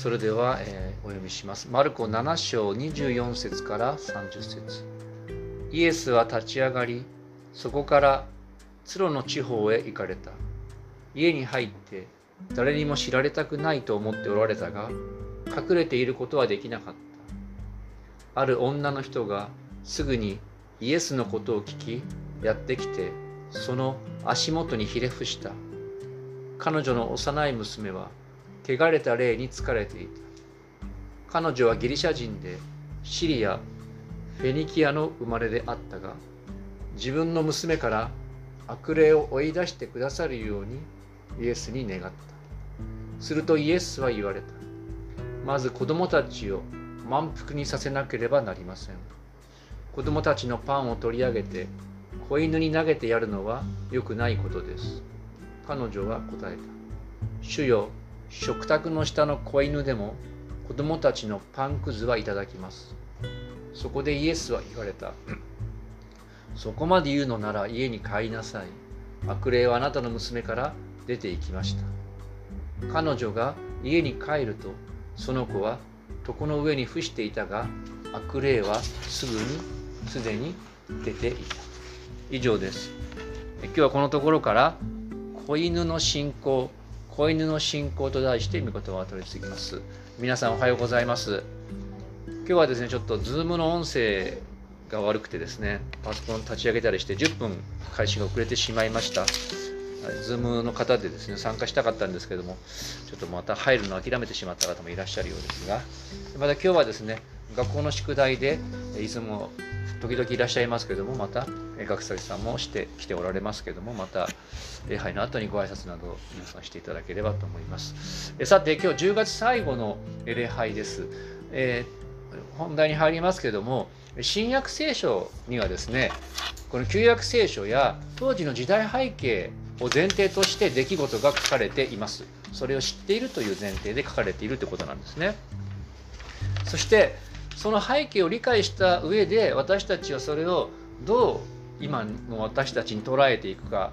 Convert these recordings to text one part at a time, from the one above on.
それでは、えー、お読みします。マルコ7章24節から30節イエスは立ち上がり、そこからツロの地方へ行かれた。家に入って誰にも知られたくないと思っておられたが、隠れていることはできなかった。ある女の人がすぐにイエスのことを聞き、やってきて、その足元にひれ伏した。彼女の幼い娘は汚れた霊に疲れていた。彼女はギリシャ人でシリア、フェニキアの生まれであったが、自分の娘から悪霊を追い出してくださるようにイエスに願った。するとイエスは言われた。まず子供たちを満腹にさせなければなりません。子供たちのパンを取り上げて子犬に投げてやるのは良くないことです。彼女は答えた。主よ、食卓の下の子犬でも子供たちのパンくずはいただきます。そこでイエスは言われた。そこまで言うのなら家に帰りなさい。悪霊はあなたの娘から出て行きました。彼女が家に帰ると、その子は床の上に伏していたが、悪霊はすぐにすでに出ていた。以上です。今日はこのところから子犬の信仰子犬の信仰と題して御言葉を取り次ぎます。皆さんおはようございます。今日はですねちょっとズームの音声が悪くてですねパソコン立ち上げたりして10分開始が遅れてしまいました。ズームの方でですね参加したかったんですけどもちょっとまた入るのを諦めてしまった方もいらっしゃるようですがまた今日はですね学校の宿題でいつも時々いらっしゃいますけどもまた学生さんもしてきておられますけどもまた礼拝の後にご挨拶など皆さんしていただければと思います。さて今日10月最後の礼拝です、えー、本題に入りますけども新約聖書にはですねこの旧約聖書や当時の時代背景を前提として出来事が書かれています。それを知っているという前提で書かれているということなんですね。そしてその背景を理解した上で私たちはそれをどう今の私たちに捉えていくか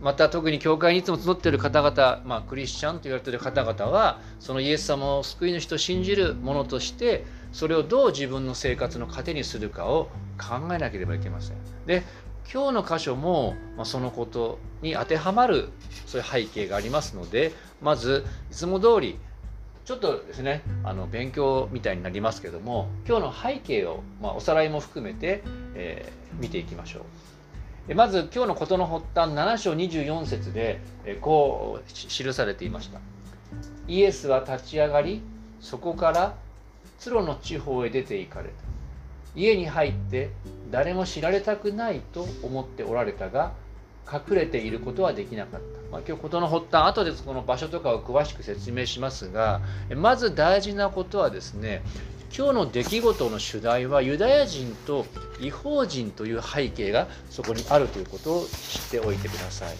また特に教会にいつも集っている方々、まあ、クリスチャンと言われている方々はそのイエス様を救い主と信じる者としてそれをどう自分の生活の糧にするかを考えなければいけません。で今日の箇所も、まあ、そのことに当てはまるそういう背景がありますのでまずいつも通りちょっとですねあの勉強みたいになりますけども今日の背景を、まあ、おさらいも含めて、えー、見ていきましょう。まず今日の事の発端7章24節で、えこう記されていました。イエスは立ち上がりそこからツロの地方へ出て行かれた。家に入って誰も知られたくないと思っておられたが隠れていることはできなかった。まあ、今日事の発端後でこの場所とかを詳しく説明しますがまず大事なことはですね今日の出来事の主題はユダヤ人と違法人という背景がそこにあるということを知っておいてください。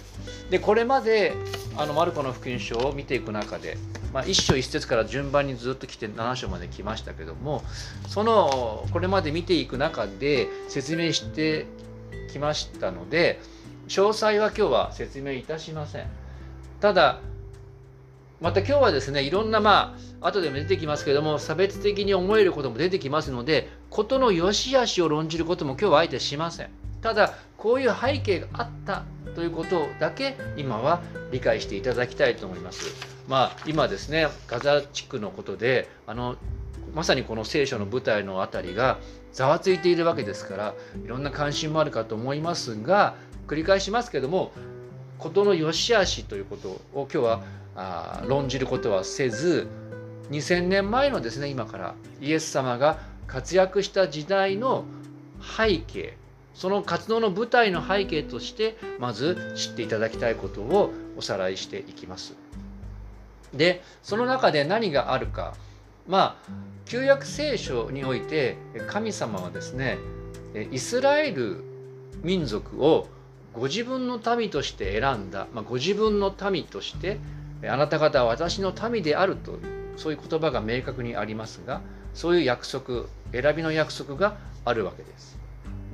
でこれまであのマルコの福音書を見ていく中で、まあ、1章1節から順番にずっと来て7章まで来ましたけどもそのこれまで見ていく中で説明してきましたので詳細は今日は説明いたしません。ただまた今日はですねいろんなまあ後でも出てきますけども差別的に思えることも出てきますので事の良し悪しを論じることも今日はあえてしません。ただこういう背景があったということだけ今は理解していただきたいと思います。まあ今ですねガザ地区のことであのまさにこの聖書の舞台の辺りがざわついているわけですからいろんな関心もあるかと思いますが繰り返しますけども事の良し悪しということを今日はあ論じることはせず2000年前のですね今からイエス様が活躍した時代の背景その活動の舞台の背景としてまず知っていただきたいことをおさらいしていきます。でその中で何があるかまあ旧約聖書において神様はですねイスラエル民族をご自分の民として選んだ、まあ、ご自分の民としてあなた方は私の民であるというそういう言葉が明確にありますがそういう約束選びの約束があるわけです。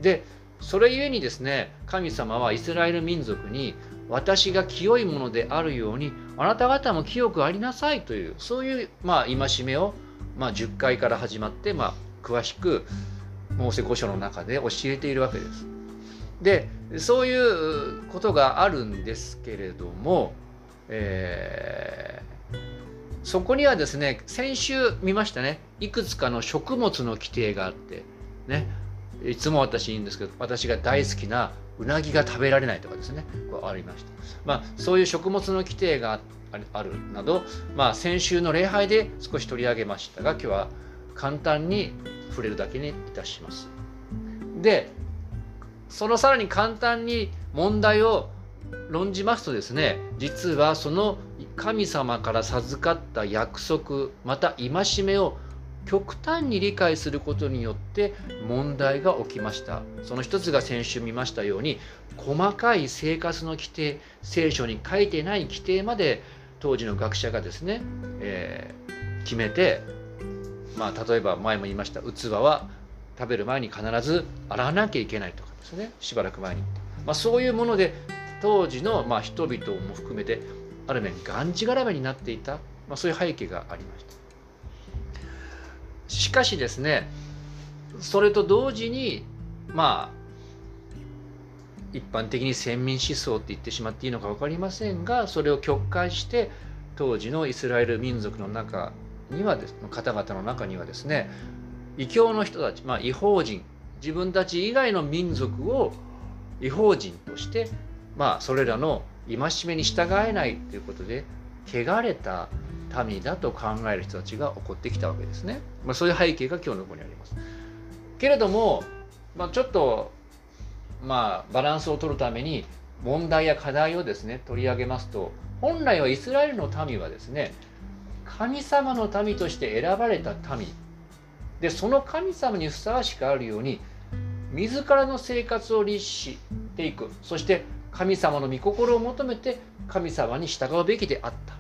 でそれゆえにですね神様はイスラエル民族に私が清いものであるようにあなた方も清くありなさいというそういうまあ戒めを、まあ、10回から始まって、まあ、詳しくモーセ五書の中で教えているわけです。でそういうことがあるんですけれども、えー、そこにはですね先週見ましたね。いくつかの食物の規定があってね。いつも私言うんですけど私が大好きなうなぎが食べられないとかですね。こありました、まあ、そういう食物の規定があるなど、まあ、先週の礼拝で少し取り上げましたが今日は簡単に触れるだけにいたします。でそのさらに簡単に問題を論じますとですね実はその神様から授かった約束また戒めを極端に理解することによって問題が起きました。その一つが先週見ましたように細かい生活の規定聖書に書いてない規定まで当時の学者がですね、えー、決めてまあ例えば前も言いました器は食べる前に必ず洗わなきゃいけないと。かですね。しばらく前に、まあ、そういうもので当時のまあ人々も含めてある面がんじがらめになっていた、まあ、そういう背景がありました。しかしですねそれと同時にまあ一般的に先民思想って言ってしまっていいのか分かりませんがそれを曲解して当時のイスラエル民族の中にはです方々の中にはですね異教の人たち、まあ、違法人自分たち以外の民族を違法人としてまあそれらの戒めに従えないということで汚れた民だと考える人たちが起こってきたわけですね。まあ、そういう背景が今日のここにあります。けれども、まあ、ちょっとまあバランスを取るために問題や課題をですね取り上げますと本来はイスラエルの民はですね神様の民として選ばれた民でその神様にふさわしくあるように自らの生活を律していく。そして神様の御心を求めて神様に従うべきであった。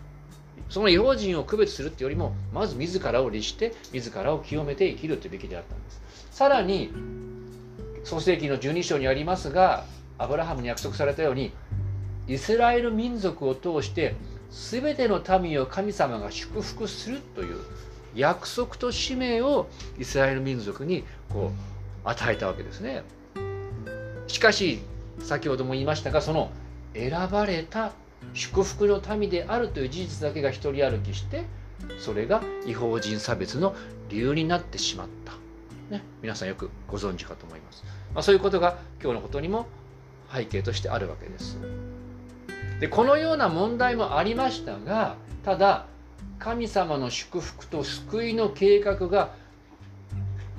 その違法人を区別するっていうよりもまず自らを律して自らを清めて生きるというべきであったんです。さらに創世紀の12章にありますがアブラハムに約束されたようにイスラエル民族を通して全ての民を神様が祝福するという約束と使命をイスラエル民族にこう与えたわけですね。しかし先ほども言いましたがその選ばれた祝福の民であるという事実だけが一人歩きしてそれが違法人差別の理由になってしまった、ね、皆さんよくご存知かと思います、まあ、そういうことが今日のことにも背景としてあるわけです。でこのような問題もありましたがただ神様の祝福と救いの計画が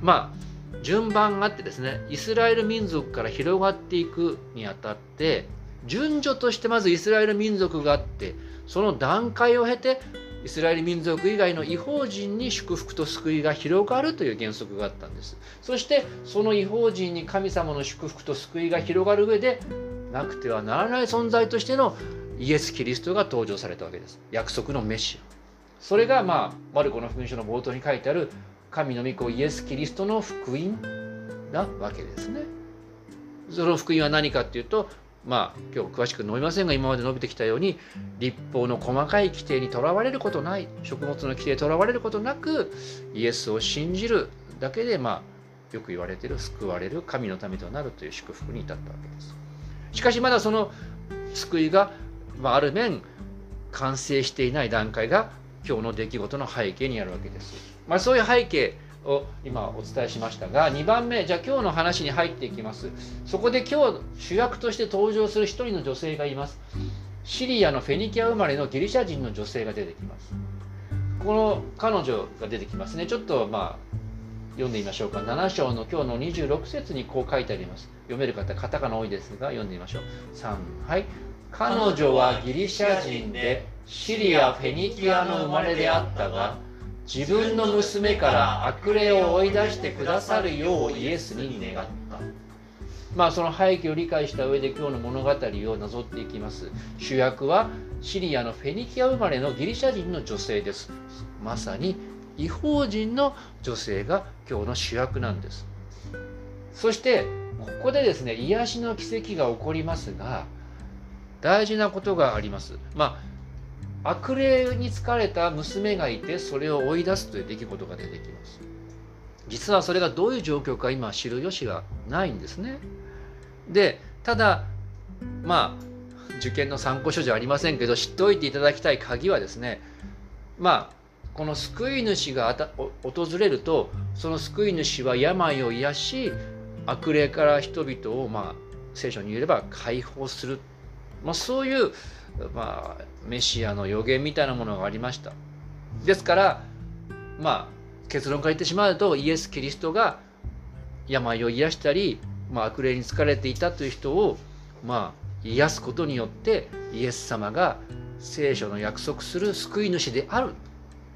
まあ順番があってですねイスラエル民族から広がっていくにあたって順序としてまずイスラエル民族があってその段階を経てイスラエル民族以外の違法人に祝福と救いが広がるという原則があったんです。そしてその違法人に神様の祝福と救いが広がる上でなくてはならない存在としてのイエス・キリストが登場されたわけです。約束のメシア。それがまあマルコの福音書の冒頭に書いてある神の御子イエス・キリストの福音なわけですね。その福音は何かっていうとまあ今日詳しく述べませんが今まで述べてきたように立法の細かい規定にとらわれることない食物の規定にとらわれることなくイエスを信じるだけでまあよく言われている救われる神のためとなるという祝福に至ったわけです。しかしまだその救いが、まあ、ある面完成していない段階が今日の出来事の背景にあるわけです。まあ、そういう背景を今お伝えしましたが2番目じゃあ今日の話に入っていきます。そこで今日主役として登場する一人の女性がいます。シリアのフェニキア生まれのギリシャ人の女性が出てきます。この彼女が出てきますね。ちょっとまあ読んでみましょうか。7章の今日の26節にこう書いてあります。読める方カタカナ多いですが読んでみましょう。3はい。彼女はギリシャ人でシリア・フェニキアの生まれであったが自分の娘から悪霊を追い出してくださるようイエスに願った。まあその背景を理解した上で今日の物語をなぞっていきます。主役はシリアのフェニキア生まれのギリシャ人の女性です。まさに違法人の女性が今日の主役なんです。そしてここでですね癒しの奇跡が起こりますが大事なことがあります。まあ悪霊に疲れた娘がいてそれを追い出すという出来事が出てきます。実はそれがどういう状況か今知る由がないんですね。でただまあ受験の参考書じゃありませんけど知っておいていただきたい鍵はですねまあこの救い主が訪れるとその救い主は病を癒し悪霊から人々をまあ聖書に言えれば解放する、まあ、そういう、まあ、メシアの予言みたいなものがありましたですからまあ結論から言ってしまうとイエス・キリストが病を癒したり、まあ、悪霊に疲れていたという人をまあ癒すことによってイエス様が聖書の約束する救い主である、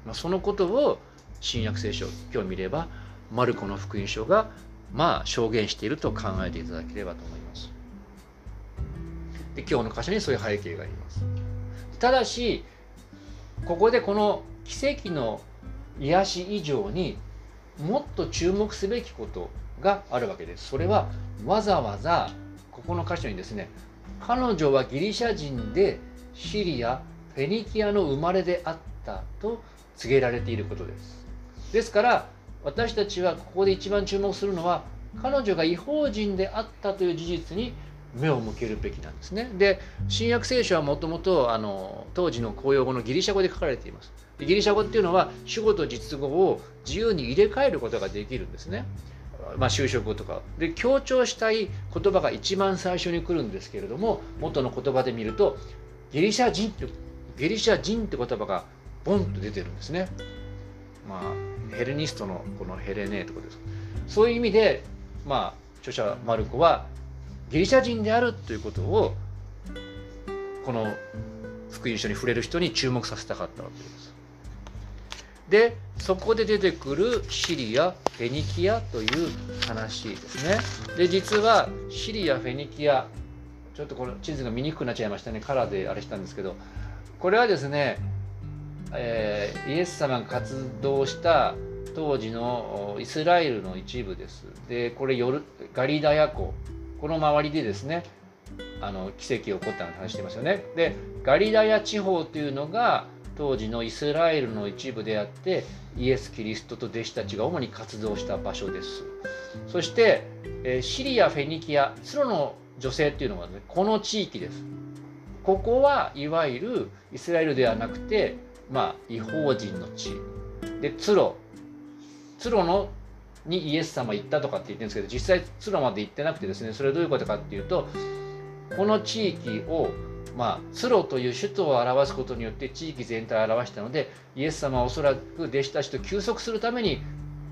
まあ、そのことを新約聖書今日見ればマルコの福音書がまあ証言していると考えていただければと思います。で今日の箇所にそういう背景があります。ただしここでこの奇跡の癒し以上にもっと注目すべきことがあるわけです。それはわざわざここの箇所にですね彼女はギリシャ人でシリアフェニキアの生まれであったと告げられていることですですから私たちはここで一番注目するのは彼女が違法人であったという事実に目を向けるべきなんですね。で新約聖書はもともと当時の公用語のギリシャ語で書かれています。ギリシャ語っていうのは主語と実語を自由に入れ替えることができるんですね。まあ、就職とかで強調したい言葉が一番最初に来るんですけれども元の言葉で見るとギリシャ人ってギリシャ人って言葉がボンと出てるんですね。まあ、ヘレニストのこのヘレネーとかです。そういう意味で、まあ、著者マルコはギリシャ人であるということをこの福音書に触れる人に注目させたかったわけです。でそこで出てくるシリアフェニキアという話ですね。で実はシリアフェニキアちょっとこの地図が見にくくなっちゃいましたね。カラーであれしたんですけど。これはですね、えー、イエス様が活動した当時のイスラエルの一部です。でこれヨガリダヤ湖この周りでですねあの奇跡が起こったの話してますよね。でガリダヤ地方というのが当時のイスラエルの一部であってイエス・キリストと弟子たちが主に活動した場所です。そして、えシリア・フェニキアツロの女性っていうのが、ね、この地域です。ここはいわゆるイスラエルではなくてまあ違法人の地。でツロ。ツロのにイエス様行ったとかって言ってるんですけど実際ツロまで行ってなくてですねそれはどういうことかっていうとこの地域をまあ、ツロという首都を表すことによって地域全体を表したのでイエス様はおそらく弟子たちと休息するために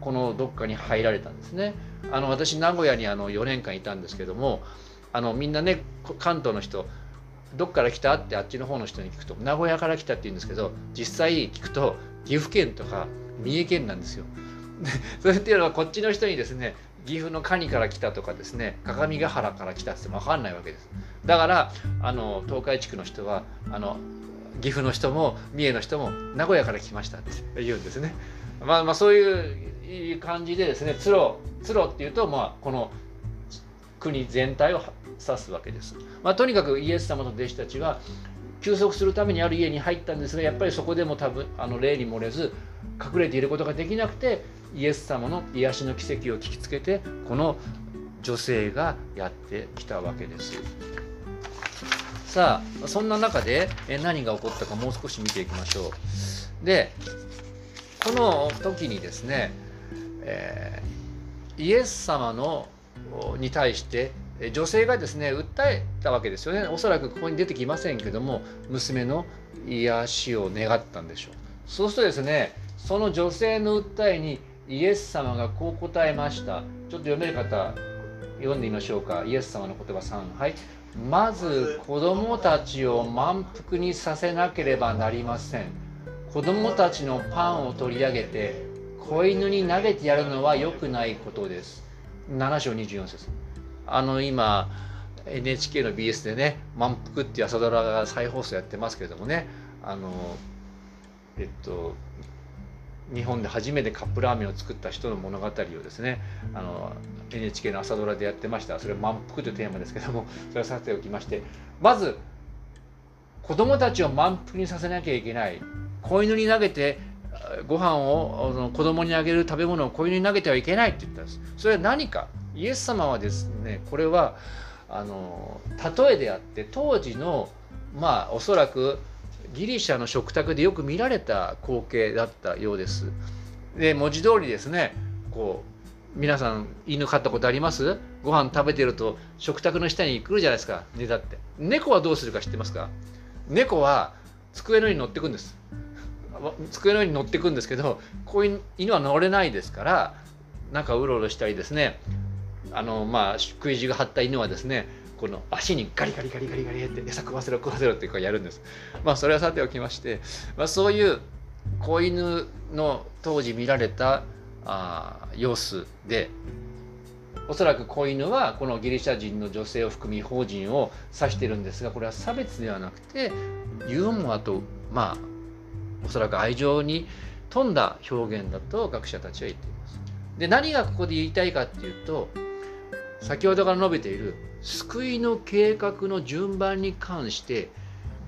このどっかに入られたんですね。あの私名古屋にあの4年間いたんですけどもあのみんなね関東の人どっから来たってあっちの方の人に聞くと名古屋から来たって言うんですけど実際聞くと岐阜県とか三重県なんですよ。それっていうのはこっちの人にですね岐阜の蟹から来たとかですね各務原から来たって分かんないわけです。だからあの東海地区の人はあの岐阜の人も三重の人も名古屋から来ましたって言うんですね。まあまあそういう感じでですね鶴鶴っていうとまあこの国全体を指すわけです、まあ、とにかくイエス様の弟子たちは休息するためにある家に入ったんですがやっぱりそこでも多分あの霊に漏れず隠れていることができなくてイエス様の癒しの奇跡を聞きつけてこの女性がやってきたわけです。さあそんな中で何が起こったかもう少し見ていきましょう。でこの時にですね、えー、イエス様のに対して女性がですね訴えたわけですよねおそらくここに出てきませんけども娘の癒しを願ったんでしょうそうするとですねその女性の訴えにイエス様がこう答えました。ちょっと読める方読んでみましょうか。イエス様の言葉3はい。まず子供たちを満腹にさせなければなりません。子供たちのパンを取り上げて子犬に投げてやるのは良くないことです。7章24節。あの今 NHK の BS でね「満腹」っていう朝ドラが再放送やってますけれどもね。あのえっと日本で初めてカップラーメンを作った人の物語をですねあの NHK の朝ドラでやってました。それは満腹というテーマですけどもそれはさておきましてまず子供たちを満腹にさせなきゃいけない。子犬に投げてご飯を子供にあげる食べ物を子犬に投げてはいけないって言ったんです。それは何か。イエス様はですねこれはあの例えであって当時のまあおそらくギリシャの食卓でよく見られた光景だったようです。で文字通りですねこう皆さん犬飼ったことあります？ご飯食べてると食卓の下に来るじゃないですか寝だって。猫はどうするか知ってますか？猫は机の上に乗ってくんです。机の上に乗ってくんですけどこういう犬は乗れないですからなんかうろうろしたりですねあのまあ食い地が張った犬はですねこの足にガリガリガリガリガリって餌食わせろ食わせろっていうかやるんですまあそれはさておきまして、まあ、そういう子犬の当時見られたあ様子でおそらく子犬はこのギリシャ人の女性を含み法人を指してるんですがこれは差別ではなくてユーモアとまあおそらく愛情に富んだ表現だと学者たちは言っています。で何がここで言いたいかっていうと先ほどから述べている救いの計画の順番に関して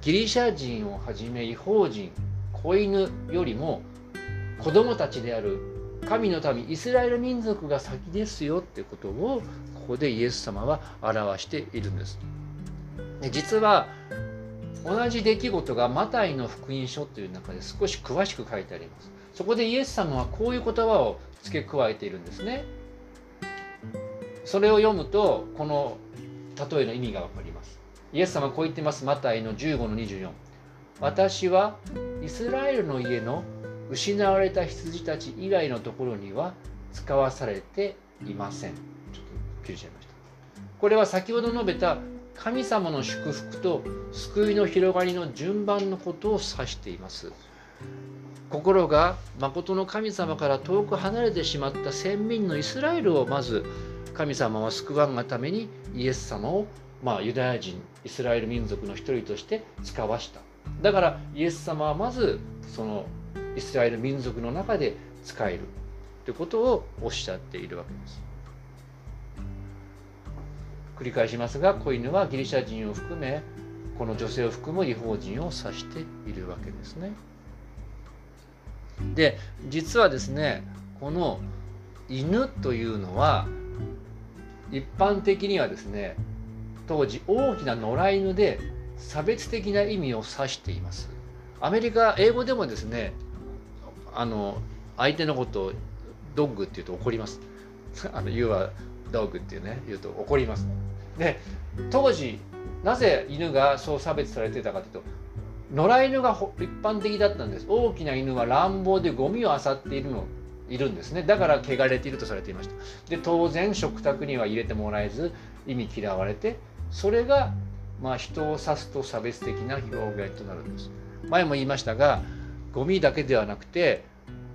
ギリシャ人をはじめ違法人子犬よりも子供たちである神の民イスラエル民族が先ですよってことをここでイエス様は表しているんです。で実は同じ出来事がマタイの福音書という中で少し詳しく書いてあります。そこでイエス様はこういう言葉を付け加えているんですね。それを読むとこの例えの意味がわかります。イエス様はこう言ってます。マタイの15の24。私はイスラエルの家の失われた羊たち以外のところには使わされていません。ちょっと切れちゃいました。これは先ほど述べた神様の祝福と救いの広がりの順番のことを指しています。心が誠の神様から遠く離れてしまった先民のイスラエルをまず神様は救わんがためにイエス様を、まあ、ユダヤ人イスラエル民族の一人として使わした。だからイエス様はまずそのイスラエル民族の中で使える。ということをおっしゃっているわけです。繰り返しますが子犬はギリシャ人を含めこの女性を含む違法人を指しているわけですね。で実はですねこの犬というのは一般的にはですね当時大きな野良犬で差別的な意味を指しています。アメリカ英語でもですねあの相手のことをドッグって言うと怒ります。あの You are dog っていうね言うと怒ります。で当時なぜ犬がそう差別されてたかというと野良犬が一般的だったんです。大きな犬は乱暴でゴミを漁っているのいるんですね。だから汚れているとされていました。で当然食卓には入れてもらえず意味嫌われてそれがまあ人を指すと差別的な表現となるんです。前も言いましたがゴミだけではなくて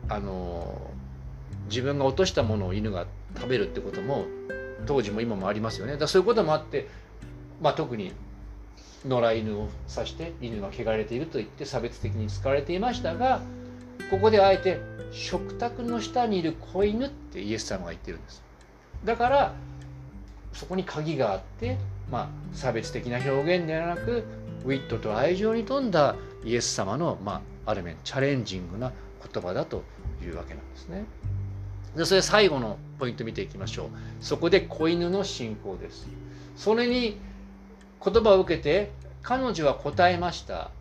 あの自分が落としたものを犬が食べるってことも当時も今もありますよね。だそういうこともあって、まあ、特に野良犬を指して犬が汚れていると言って差別的に使われていましたがここであえて食卓の下にいる子犬ってイエス様が言ってるんですだからそこに鍵があってまあ差別的な表現ではなくウィットと愛情に富んだイエス様の、まあ、ある面チャレンジングな言葉だというわけなんですね。でそれ最後のポイント見ていきましょう。そこで子犬の信仰です。それに言葉を受けて彼女は答えました。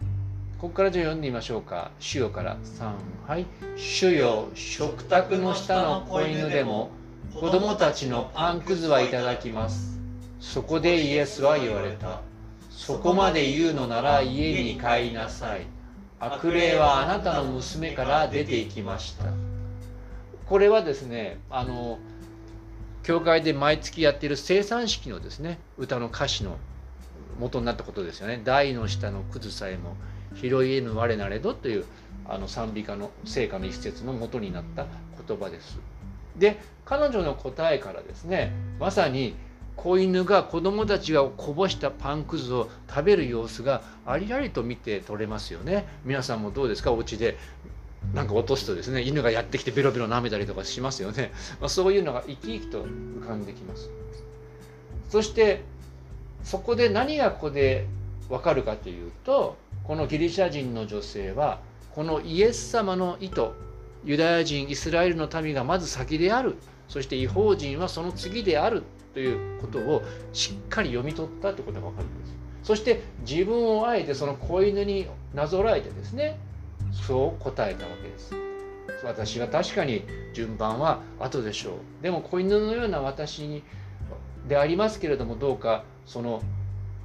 ここからじゃ読んでみましょうか。主よから3、はい。主よ、食卓の下の子犬でも子供たちのパンくずはいただきます。そこでイエスは言われた。そこまで言うのなら家に帰りなさい。悪霊はあなたの娘から出て行きました。これはですね、あの、教会で毎月やっている生産式のですね、歌の歌詞の元になったことですよね。台の下のくずさえも拾いえぬ我なれどというあの賛美歌の聖歌の一節の元になった言葉です。で彼女の答えからですねまさに子犬が子供たちがこぼしたパンくずを食べる様子がありありと見て取れますよね。皆さんもどうですか？お家でなんか落とすとですね犬がやってきてベロベロ舐めたりとかしますよね。まあ、そういうのが生き生きと浮かんできます。そしてそこで何がここで分かるかというとこのギリシャ人の女性はこのイエス様の意図ユダヤ人イスラエルの民がまず先である。そして違法人はその次である。ということをしっかり読み取ったということが分かるんです。そして自分をあえてその子犬になぞらえてですねそう答えたわけです。私は確かに順番は後でしょう。でも子犬のような私にでありますけれどもどうかその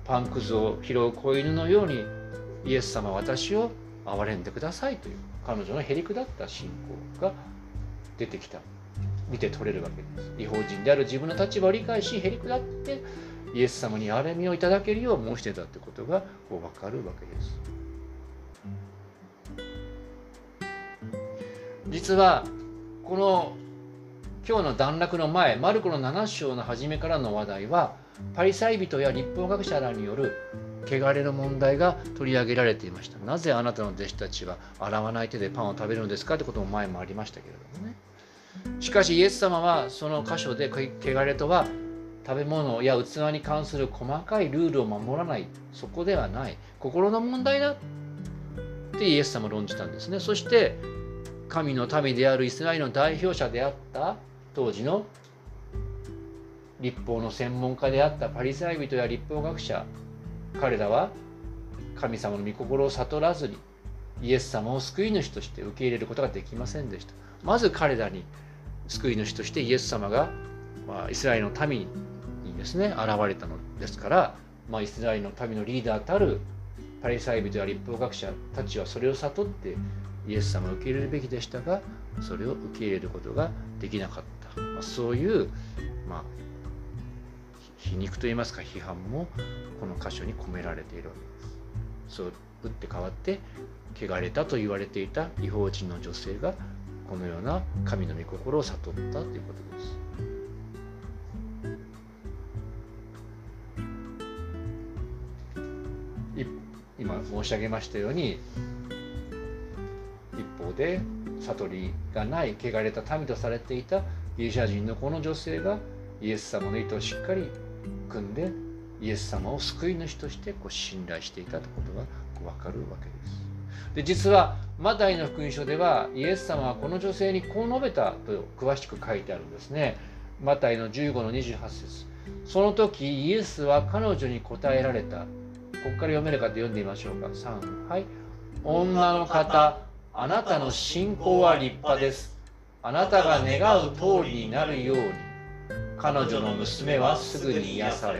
パンくずを拾う子犬のようにイエス様私を憐れんでくださいという彼女のへりくだった信仰が出てきた。見て取れるわけです。違法人である自分の立場を理解しへりくだってイエス様に憐れみをいただけるよう申してたということがこう分かるわけです。実はこの今日の段落の前マルコの7章の初めからの話題はパリサイ人や立法学者らによる汚れの問題が取り上げられていました。なぜあなたの弟子たちは洗わない手でパンを食べるのですかってことも前もありましたけれどもね。しかしイエス様はその箇所で汚れとは食べ物や器に関する細かいルールを守らない。そこではない。心の問題だってイエス様論じたんですね。そして神の民であるイスラエルの代表者であった当時の立法の専門家であったパリサイ人や立法学者彼らは神様の御心を悟らずにイエス様を救い主として受け入れることができませんでした。まず彼らに救い主としてイエス様が、まあ、イスラエルの民にですね現れたのですから、まあ、イスラエルの民のリーダーたるパリサイ人や立法学者たちはそれを悟ってイエス様を受け入れるべきでしたがそれを受け入れることができなかった、まあ、そういう、まあ、皮肉といいますか批判もこの箇所に込められているわけです。そう打って変わって汚れたと言われていた違法人の女性がこのような神の御心を悟ったということです。今申し上げましたように一方で悟りがない汚れた民とされていたギリシャ人のこの女性がイエス様の意図をしっかり組んでイエス様を救い主としてこう信頼していたということがこう分かるわけです。で実はマタイの福音書ではイエス様はこの女性にこう述べたと詳しく書いてあるんですね。マタイの15の28節その時イエスは彼女に答えられた。ここから読めるかと読んでみましょうか。3はい。女の方、あなたの信仰は立派です。あなたが願う通りになるように彼女の娘はすぐに癒され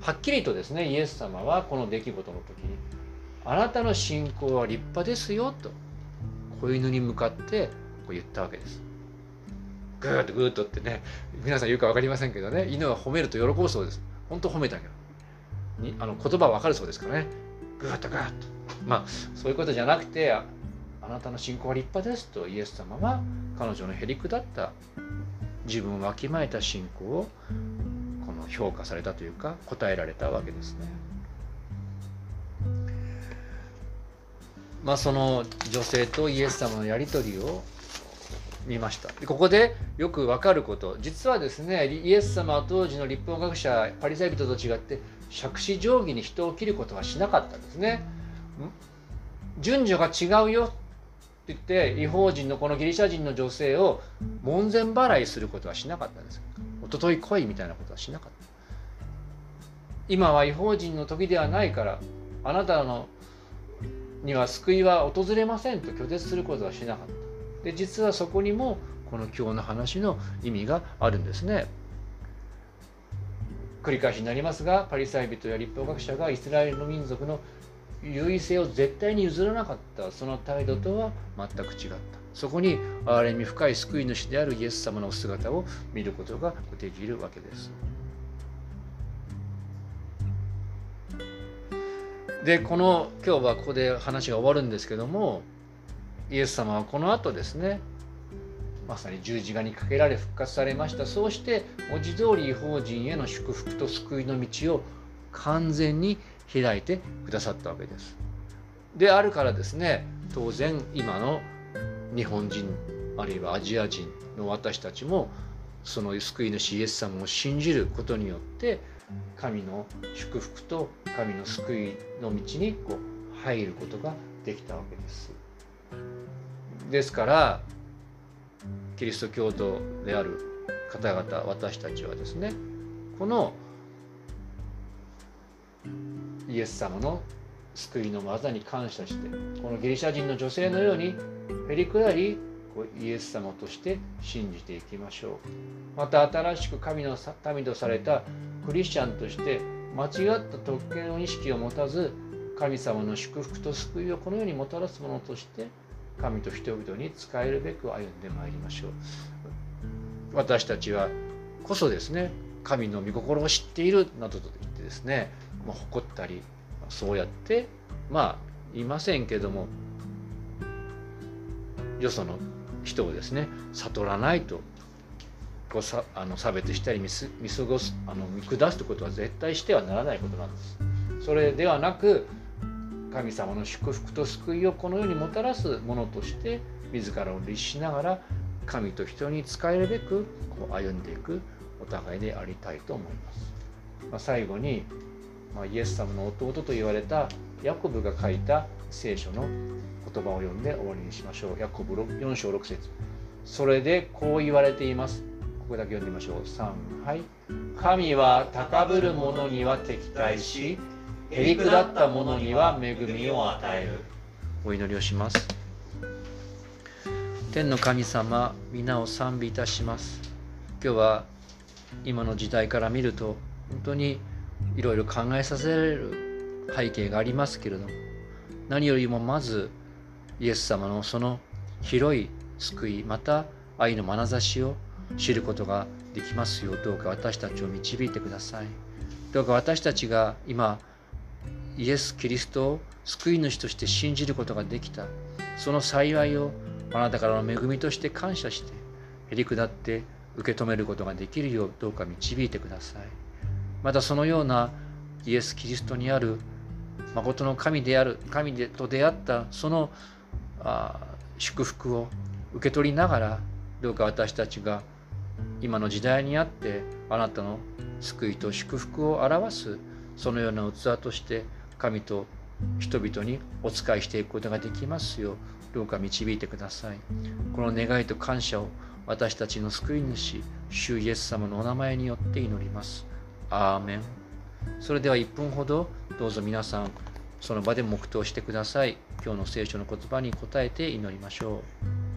た。はっきりとですねイエス様はこの出来事の時にあなたの信仰は立派ですよと子犬に向かってこう言ったわけです。グーッとグーッとってね皆さん言うか分かりませんけどね犬は褒めると喜ぶそうです。本当褒めたけどにあの言葉は分かるそうですからね。グーッとグーッと。まあそういうことじゃなくてなたの信仰は立派ですとイエス様は彼女のへりくだった自分をわきまえた信仰をこの評価されたというか答えられたわけですね。まあその女性とイエス様のやり取りを見ました。ここでよくわかること。実はですねイエス様は当時の立法学者パリサイ人と違って杓子定規に人を切ることはしなかったんですね。順序が違うよ。言って違法人のこのギリシャ人の女性を門前払いすることはしなかったんですおととい来いみたいなことはしなかった。今は違法人の時ではないからあなたのには救いは訪れませんと拒絶することはしなかった。で実はそこにもこの今日の話の意味があるんですね。繰り返しになりますがパリサイ人や立法学者がイスラエルの民族の優位性を絶対に譲らなかったその態度とは全く違った。そこに憐れみ深い救い主であるイエス様の姿を見ることができるわけです。でこの今日はここで話が終わるんですけどもイエス様はこの後ですねまさに十字架にかけられ復活されました。そうして文字通り違法人への祝福と救いの道を完全に開いてくださったわけです。であるからですね当然今の日本人あるいはアジア人の私たちもその救い主イエス様を信じることによって神の祝福と神の救いの道にこう入ることができたわけです。ですからキリスト教徒である方々私たちはですねこのイエス様の救いの技に感謝してこのギリシャ人の女性のようにへりくだりイエス様として信じていきましょう。また新しく神の民とされたクリスチャンとして間違った特権の意識を持たず神様の祝福と救いをこのようにもたらすものとして神と人々に使えるべく歩んでまいりましょう。私たちはこそですね神の御心を知っているなどと言ってですねもう誇ったりそうやってまあいませんけどもよその人をですね悟らないとこうさあの差別したり見見過ごすあの見下すということは絶対してはならないことなんです。それではなく神様の祝福と救いをこの世にもたらすものとして自らを律しながら神と人に仕えるべくこう歩んでいくお互いでありたいと思います。まあ、最後に、まあ、イエス様の弟と言われたヤコブが書いた聖書の言葉を読んで終わりにしましょう。ヤコブ4章6節それでこう言われています。ここだけ読んでみましょう。3はい。神は高ぶる者には敵対し、へりくだった者には恵みを与える。お祈りをします。天の神様、皆を賛美いたします。今日は今の時代から見ると、本当にいろいろ考えさせられる背景がありますけれども、何よりもまずイエス様のその広い救いまた愛の眼差しを知ることができますようどうか私たちを導いてください。どうか私たちが今イエス・キリストを救い主として信じることができた。その幸いをあなたからの恵みとして感謝してへり下って受け止めることができるようどうか導いてください。またそのようなイエス・キリストにある誠の神である神でと出会ったそのあ祝福を受け取りながらどうか私たちが今の時代にあってあなたの救いと祝福を表すそのような器として神と人々にお仕えしていくことができますようどうか導いてください。この願いと感謝を私たちの救い主主イエス様のお名前によって祈ります。アーメンそれでは1分ほどどうぞ皆さんその場で黙祷してください。今日の聖書の言葉に答えて祈りましょう。